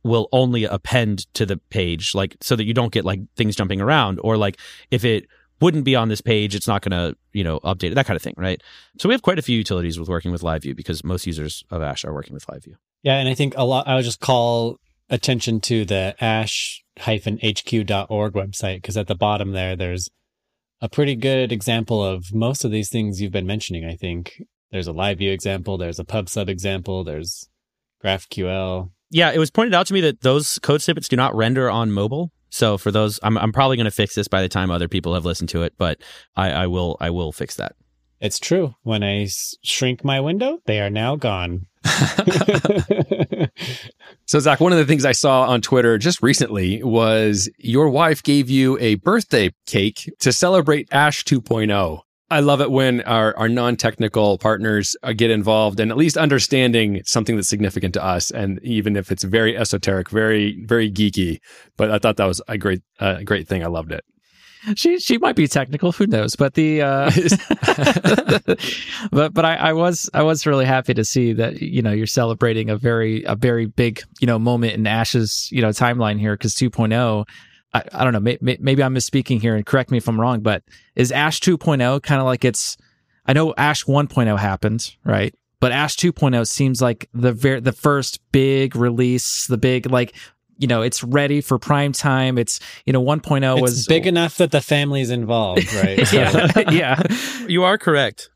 will only append to the page, like so that you don't get like things jumping around, or like if it wouldn't be on this page, it's not going to, you know, update it, that kind of thing, right? So we have quite a few utilities with working with LiveView because most users of Ash are working with LiveView. Yeah, and I think a lot. I would just call attention to the ash-hq.org website because at the bottom there, there's a pretty good example of most of these things you've been mentioning. I think there's a live view example, there's a pub sub example, there's GraphQL. Yeah, it was pointed out to me that those code snippets do not render on mobile. So for those, I'm I'm probably going to fix this by the time other people have listened to it, but I, I will I will fix that. It's true. When I shrink my window, they are now gone. so, Zach, one of the things I saw on Twitter just recently was your wife gave you a birthday cake to celebrate Ash 2.0. I love it when our, our non technical partners uh, get involved and at least understanding something that's significant to us. And even if it's very esoteric, very, very geeky, but I thought that was a great, uh, great thing. I loved it she she might be technical. Who knows? But the uh, but but I, I was I was really happy to see that you know you're celebrating a very a very big you know moment in Ash's you know timeline here because 2.0 I, I don't know, may, may, maybe I'm misspeaking here and correct me if I'm wrong, but is Ash 2.0 kind of like it's, I know Ash 1.0 happened, right? But Ash 2.0 seems like the ver- the first big release, the big like you know, it's ready for prime time. It's you know, 1.0 It's was big enough that the family's involved, right? Yeah, yeah. You are correct.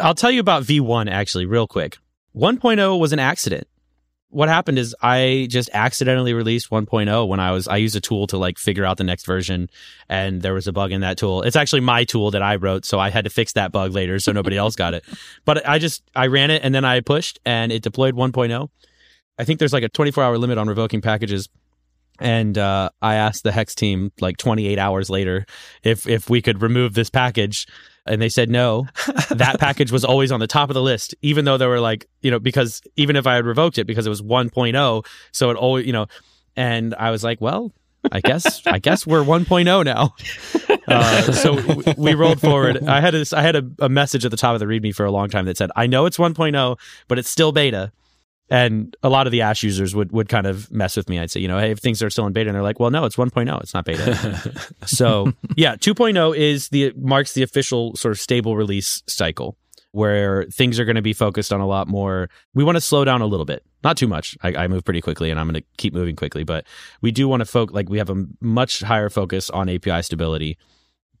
I'll tell you about V1 actually, real quick. 1.0 was an accident. What happened is I just accidentally released 1.0 when I was I used a tool to like figure out the next version and there was a bug in that tool. It's actually my tool that I wrote, so I had to fix that bug later so nobody else got it. But I just I ran it and then I pushed and it deployed 1.0. I think there's like a 24 hour limit on revoking packages. And uh, I asked the Hex team like 28 hours later if if we could remove this package, and they said no. that package was always on the top of the list, even though there were like you know because even if I had revoked it because it was 1.0, so it always you know, and I was like, well, I guess I guess we're 1.0 now. Uh, so w- we rolled forward. I had a, I had a, a message at the top of the README for a long time that said, "I know it's 1.0, but it's still beta." And a lot of the Ash users would would kind of mess with me. I'd say, you know, hey, if things are still in beta, and they're like, "Well, no, it's 1.0. It's not beta." so yeah, 2.0 is the marks the official sort of stable release cycle where things are going to be focused on a lot more. We want to slow down a little bit, not too much. I, I move pretty quickly, and I'm going to keep moving quickly, but we do want to focus. Like we have a much higher focus on API stability,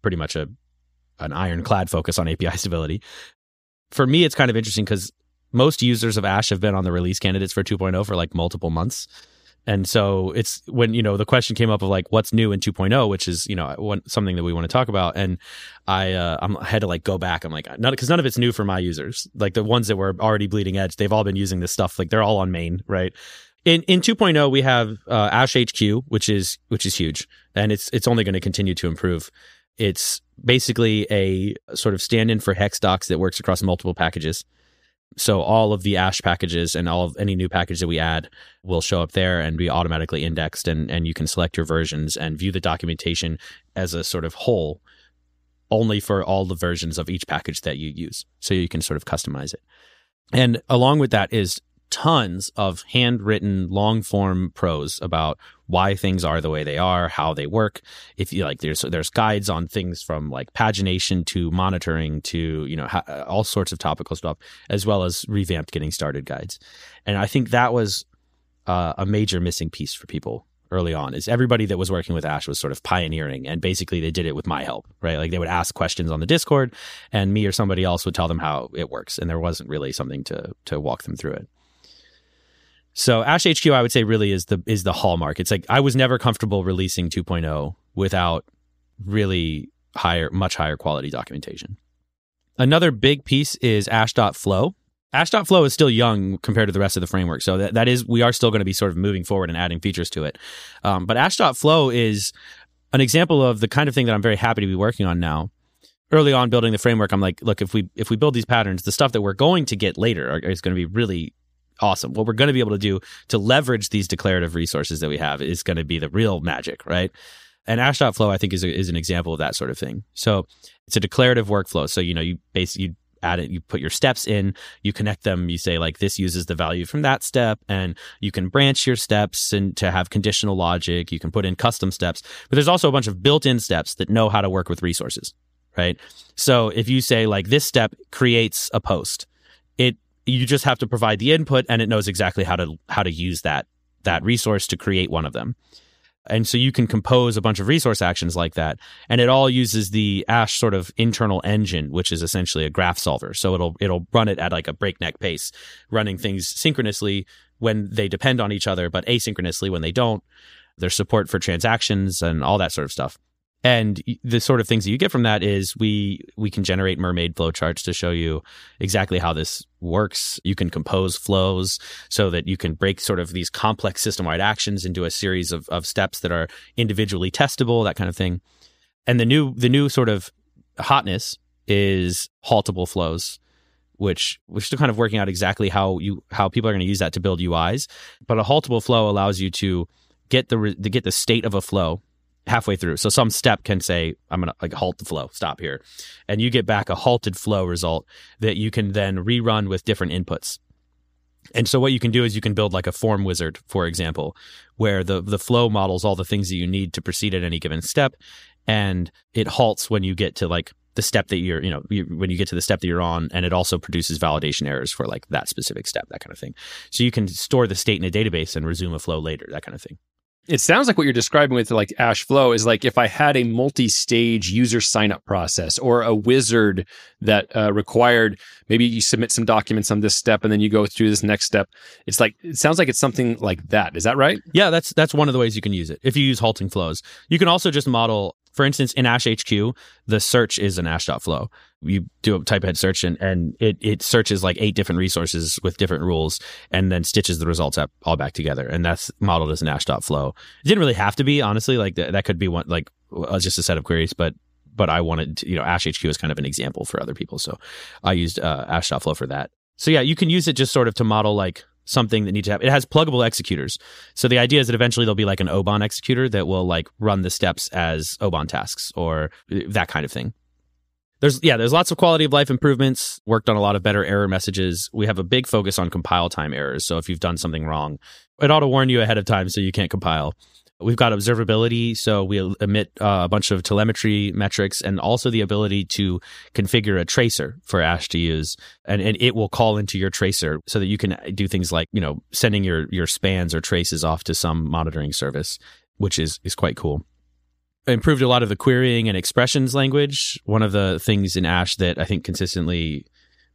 pretty much a an ironclad focus on API stability. For me, it's kind of interesting because most users of Ash have been on the release candidates for 2.0 for like multiple months. And so it's when, you know, the question came up of like, what's new in 2.0, which is, you know, something that we want to talk about. And I, uh, I'm, I had to like go back. I'm like, none, cause none of it's new for my users. Like the ones that were already bleeding edge, they've all been using this stuff. Like they're all on main, right? In, in 2.0, we have, uh, Ash HQ, which is, which is huge. And it's, it's only going to continue to improve. It's basically a sort of stand in for hex docs that works across multiple packages. So all of the Ash packages and all of any new package that we add will show up there and be automatically indexed and, and you can select your versions and view the documentation as a sort of whole only for all the versions of each package that you use. So you can sort of customize it. And along with that is tons of handwritten long form prose about why things are the way they are, how they work. If you like, there's there's guides on things from like pagination to monitoring to you know ha- all sorts of topical stuff, as well as revamped getting started guides. And I think that was uh, a major missing piece for people early on. Is everybody that was working with Ash was sort of pioneering, and basically they did it with my help, right? Like they would ask questions on the Discord, and me or somebody else would tell them how it works, and there wasn't really something to to walk them through it. So Ash HQ, I would say, really is the is the hallmark. It's like I was never comfortable releasing 2.0 without really higher, much higher quality documentation. Another big piece is Ash.flow. Ash.flow is still young compared to the rest of the framework, so that, that is we are still going to be sort of moving forward and adding features to it. Um, but Ash.flow is an example of the kind of thing that I'm very happy to be working on now. Early on building the framework, I'm like, look, if we if we build these patterns, the stuff that we're going to get later are, is going to be really awesome. What we're going to be able to do to leverage these declarative resources that we have is going to be the real magic, right? And Ash.flow, I think, is, a, is an example of that sort of thing. So it's a declarative workflow. So, you know, you basically, you add it, you put your steps in, you connect them, you say like this uses the value from that step, and you can branch your steps and to have conditional logic. You can put in custom steps, but there's also a bunch of built-in steps that know how to work with resources, right? So if you say like this step creates a post, it you just have to provide the input and it knows exactly how to how to use that that resource to create one of them. And so you can compose a bunch of resource actions like that. And it all uses the Ash sort of internal engine, which is essentially a graph solver. So it'll it'll run it at like a breakneck pace, running things synchronously when they depend on each other, but asynchronously when they don't. There's support for transactions and all that sort of stuff and the sort of things that you get from that is we we can generate mermaid flowcharts to show you exactly how this works. You can compose flows so that you can break sort of these complex system-wide actions into a series of, of steps that are individually testable that kind of thing. And the new the new sort of hotness is haltable flows which we're still kind of working out exactly how you how people are going to use that to build uis but a haltable flow allows you to get the to get the state of a flow halfway through. So some step can say, I'm going to like halt the flow, stop here. And you get back a halted flow result that you can then rerun with different inputs. And so what you can do is you can build like a form wizard, for example, where the the flow models all the things that you need to proceed at any given step, and it halts when you get to like the step that you're, you know, you, when you get to the step that you're on, and it also produces validation errors for like that specific step, that kind of thing. So you can store the state in a database and resume a flow later, that kind of thing. It sounds like what you're describing with like Ash Flow is like if I had a multi-stage user sign-up process or a wizard that uh, required maybe you submit some documents on this step and then you go through this next step. It's like it sounds like it's something like that. Is that right? Yeah, that's that's one of the ways you can use it. If you use halting flows, you can also just model for instance, in Ash HQ, the search is an ash.flow. You do a type ahead search and, and it, it searches like eight different resources with different rules and then stitches the results up all back together. And that's modeled as an ash.flow. It didn't really have to be, honestly. Like th- that could be one, like uh, just a set of queries, but but I wanted to, you know, Ash HQ is kind of an example for other people. So I used uh, ash.flow for that. So yeah, you can use it just sort of to model like something that needs to have it has pluggable executors. So the idea is that eventually there'll be like an oban executor that will like run the steps as oban tasks or uh, that kind of thing. There's yeah there's lots of quality of life improvements worked on a lot of better error messages. We have a big focus on compile time errors. So if you've done something wrong it ought to warn you ahead of time so you can't compile We've got observability, so we emit uh, a bunch of telemetry metrics and also the ability to configure a tracer for Ash to use. And, and it will call into your tracer so that you can do things like, you know, sending your, your spans or traces off to some monitoring service, which is, is quite cool. I Improved a lot of the querying and expressions language. One of the things in Ash that I think consistently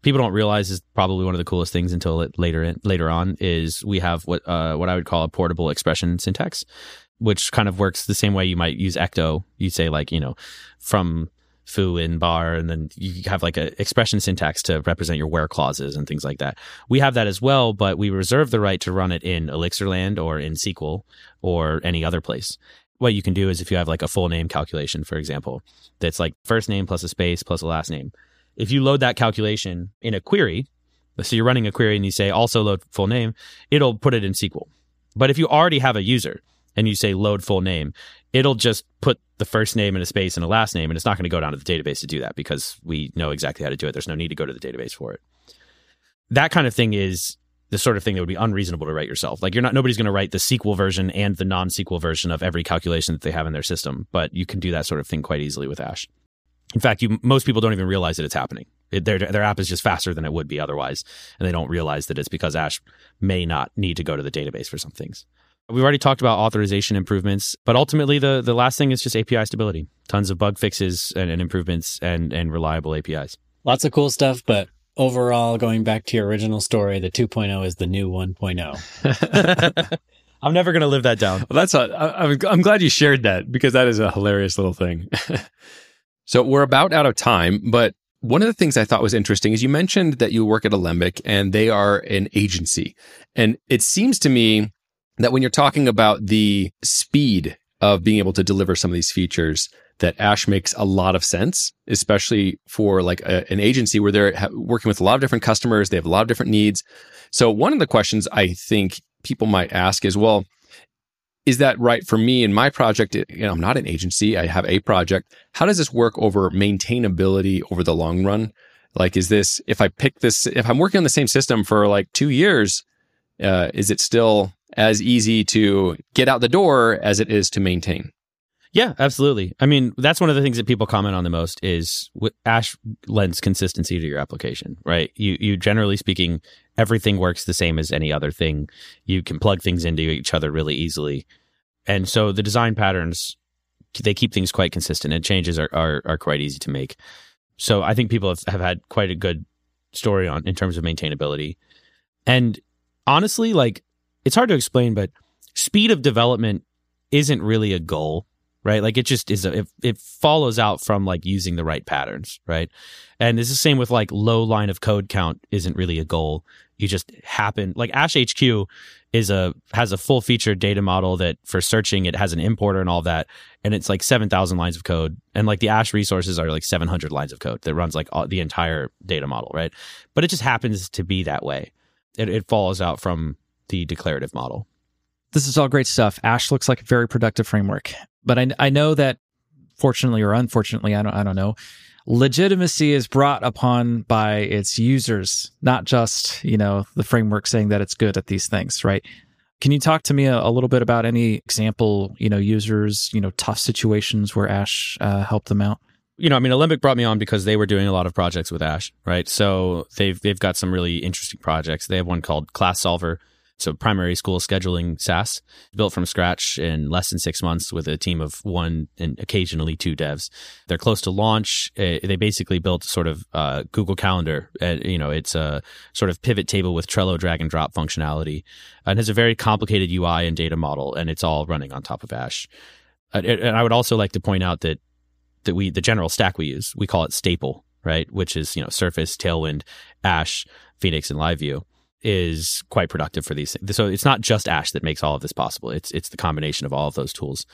people don't realize is probably one of the coolest things until later in, later on is we have what uh, what I would call a portable expression syntax which kind of works the same way you might use ecto. You say like, you know, from foo in bar, and then you have like a expression syntax to represent your where clauses and things like that. We have that as well, but we reserve the right to run it in Elixirland or in SQL or any other place. What you can do is if you have like a full name calculation, for example, that's like first name plus a space plus a last name. If you load that calculation in a query, so you're running a query and you say also load full name, it'll put it in SQL. But if you already have a user, and you say load full name, it'll just put the first name in a space and a last name, and it's not going to go down to the database to do that because we know exactly how to do it. There's no need to go to the database for it. That kind of thing is the sort of thing that would be unreasonable to write yourself. Like you're not nobody's going to write the SQL version and the non-SQL version of every calculation that they have in their system, but you can do that sort of thing quite easily with Ash. In fact, you most people don't even realize that it's happening. It, their their app is just faster than it would be otherwise, and they don't realize that it's because Ash may not need to go to the database for some things. We've already talked about authorization improvements, but ultimately the, the last thing is just API stability. Tons of bug fixes and, and improvements and, and reliable APIs. Lots of cool stuff, but overall, going back to your original story, the 2.0 is the new 1.0. I'm never going to live that down. Well, that's a, I, I'm, I'm glad you shared that because that is a hilarious little thing. so we're about out of time, but one of the things I thought was interesting is you mentioned that you work at Alembic and they are an agency. And it seems to me that when you're talking about the speed of being able to deliver some of these features, that Ash makes a lot of sense, especially for like a, an agency where they're ha- working with a lot of different customers. They have a lot of different needs. So one of the questions I think people might ask is, well, is that right for me in my project? You know, I'm not an agency. I have a project. How does this work over maintainability over the long run? Like, is this, if I pick this, if I'm working on the same system for like two years, uh, is it still as easy to get out the door as it is to maintain. Yeah, absolutely. I mean, that's one of the things that people comment on the most is Ash lends consistency to your application, right? You you generally speaking, everything works the same as any other thing. You can plug things into each other really easily. And so the design patterns they keep things quite consistent and changes are, are, are quite easy to make. So I think people have, have had quite a good story on in terms of maintainability. And honestly, like it's hard to explain, but speed of development isn't really a goal, right? Like it just is, a, it, it follows out from like using the right patterns, right? And it's the same with like low line of code count isn't really a goal. You just happen, like Ash HQ is a, has a full featured data model that for searching, it has an importer and all that. And it's like 7,000 lines of code. And like the Ash resources are like 700 lines of code that runs like all, the entire data model, right? But it just happens to be that way. It, it out from the declarative model. This is all great stuff. Ash looks like a very productive framework, but I, I know that fortunately or unfortunately, I don't, I don't know. legitimacy is brought upon by its users, not just, you know, the framework saying that it's good at these things, right? Can you talk to me a, a little bit about any example, you know, users, you know, tough situations where Ash uh, helped them out? you know, I mean, Alembic brought me on because they were doing a lot of projects with Ash, right? So they've they've got some really interesting projects. They have one called Class Solver. A primary school scheduling SaaS built from scratch in less than six months with a team of one and occasionally two devs. They're close to launch. Uh, they basically built sort of uh, Google Calendar. Uh, you know, it's a sort of pivot table with Trello drag and drop functionality, and has a very complicated UI and data model, and it's all running on top of Ash. And I would also like to point out that that we the general stack we use we call it staple right which is you know surface tailwind ash phoenix and liveview is quite productive for these things so it's not just ash that makes all of this possible it's it's the combination of all of those tools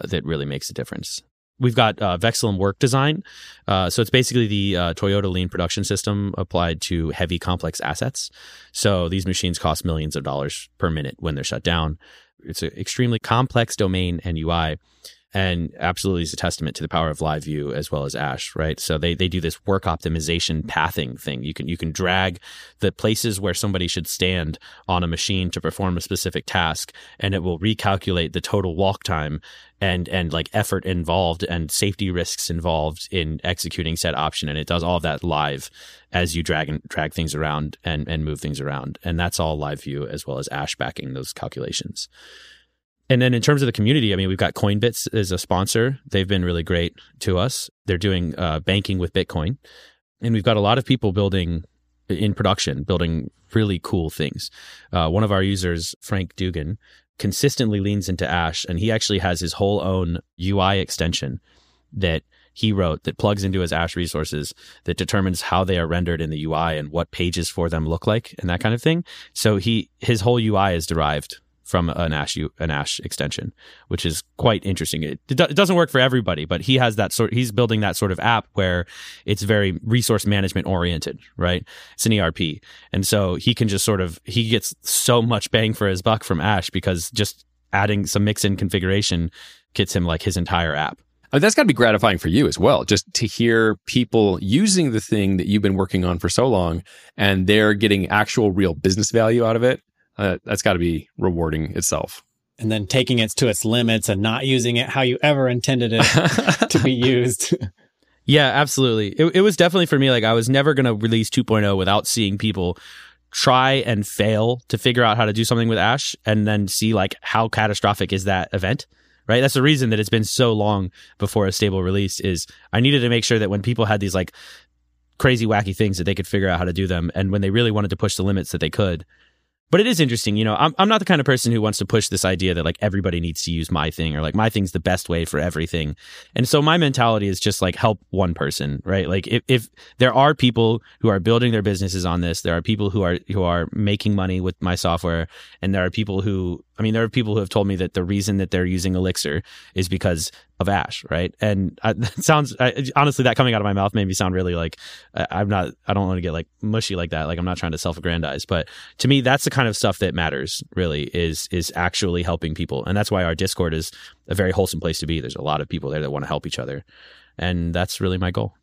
uh, that really makes a difference we've got uh, Vexilum work design. Uh, so it's basically the uh, Toyota lean production system applied to heavy complex assets. So these machines cost millions of dollars per minute when they're shut down. It's an extremely complex domain and UI and absolutely is a testament to the power of LiveView as well as Ash, right? So they they do this work optimization pathing thing. You can you can drag the places where somebody should stand on a machine to perform a specific task, and it will recalculate the total walk time and and like effort involved and safety risks involved in executing said option, and it does all of that live as you drag and drag things around and and move things around, and that's all LiveView as well as Ash backing those calculations. And then in terms of the community, I mean, we've got Coinbits as a sponsor. They've been really great to us. They're doing uh, banking with Bitcoin. And we've got a lot of people building in production, building really cool things. Uh, one of our users, Frank Dugan, consistently leans into Ash, and he actually has his whole own UI extension that he wrote that plugs into his Ash resources that determines how they are rendered in the UI and what pages for them look like and that kind of thing. So he his whole UI is derived from an Ash an Ash extension, which is quite interesting. It, it, doesn't work for everybody, but he has that sort. He's building that sort of app where it's very resource management oriented, right? It's an ERP, and so he can just sort of he gets so much bang for his buck from Ash because just adding some mix in configuration gets him like his entire app. Oh, that's got to be gratifying for you as well, just to hear people using the thing that you've been working on for so long and they're getting actual real business value out of it uh, that's got to be rewarding itself. And then taking it to its limits and not using it how you ever intended it to be used. Yeah, absolutely. It, it was definitely for me like I was never going to release 2.0 without seeing people try and fail to figure out how to do something with Ash and then see like how catastrophic is that event right? That's the reason that it's been so long before a stable release is I needed to make sure that when people had these like crazy wacky things that they could figure out how to do them and when they really wanted to push the limits that they could but it is interesting, you know. I'm I'm not the kind of person who wants to push this idea that like everybody needs to use my thing or like my thing's the best way for everything. And so my mentality is just like help one person, right? Like if if there are people who are building their businesses on this, there are people who are who are making money with my software, and there are people who I mean, there are people who have told me that the reason that they're using Elixir is because of Ash, right? And I, it sounds I, honestly that coming out of my mouth made me sound really like I, am not. I don't want to get like mushy like that. Like I'm not trying to self-aggrandize, but to me, that's the kind of stuff that matters. Really, is is actually helping people, and that's why our Discord is a very wholesome place to be. There's a lot of people there that want to help each other, and that's really my goal.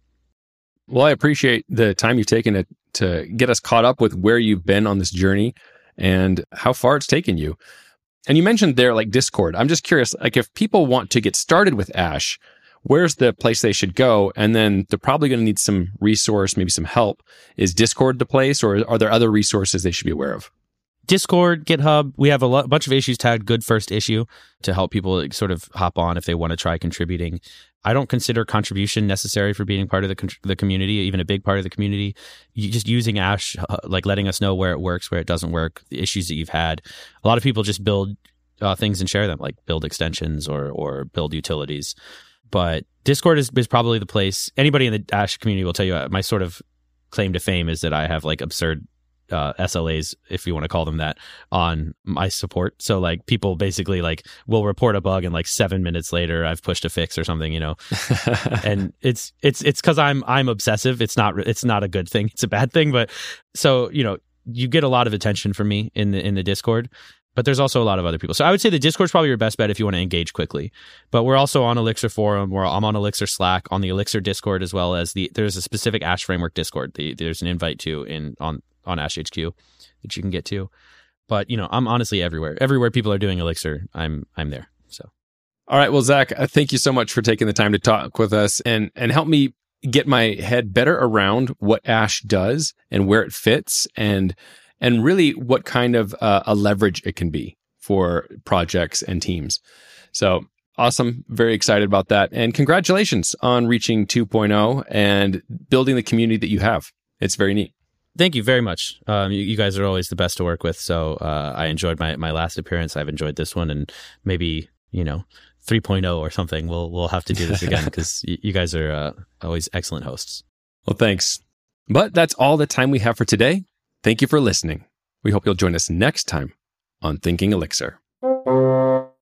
Well, I appreciate the time you've taken to to get us caught up with where you've been on this journey and how far it's taken you. And you mentioned there like Discord. I'm just curious, like if people want to get started with Ash, where's the place they should go? And then they're probably going to need some resource, maybe some help. Is Discord the place or are there other resources they should be aware of? Discord, GitHub, we have a, lo- bunch of issues tagged good first issue to help people sort of hop on if they want to try contributing. I don't consider contribution necessary for being part of the con- the community, even a big part of the community. You just using Ash, uh, like letting us know where it works, where it doesn't work, the issues that you've had. A lot of people just build uh, things and share them, like build extensions or or build utilities. But Discord is, is probably the place. Anybody in the Ash community will tell you uh, my sort of claim to fame is that I have like absurd uh, SLAs, if you want to call them that, on my support. So like people basically like will report a bug and like seven minutes later I've pushed a fix or something, you know. and it's it's it's because I'm I'm obsessive. It's not it's not a good thing. It's a bad thing. But so you know you get a lot of attention from me in the in the Discord. But there's also a lot of other people. So I would say the Discord's probably your best bet if you want to engage quickly. But we're also on Elixir forum. Where I'm on Elixir Slack, on the Elixir Discord as well as the there's a specific Ash framework Discord. The, there's an invite to in on on Ash HQ that you can get to. But you know, I'm honestly everywhere. Everywhere people are doing Elixir, I'm I'm there. So. All right. Well, Zach, uh, thank you so much for taking the time to talk with us and and help me get my head better around what Ash does and where it fits and and really what kind of uh, a leverage it can be for projects and teams. So awesome. Very excited about that. And congratulations on reaching 2.0 and building the community that you have. It's very neat. Thank you very much. Um, you, you, guys are always the best to work with. So uh, I enjoyed my, my last appearance. I've enjoyed this one, and maybe you know 3.0 or something. We'll we'll have to do this again because you guys are uh, always excellent hosts. Well, thanks. But that's all the time we have for today. Thank you for listening. We hope you'll join us next time on Thinking Elixir.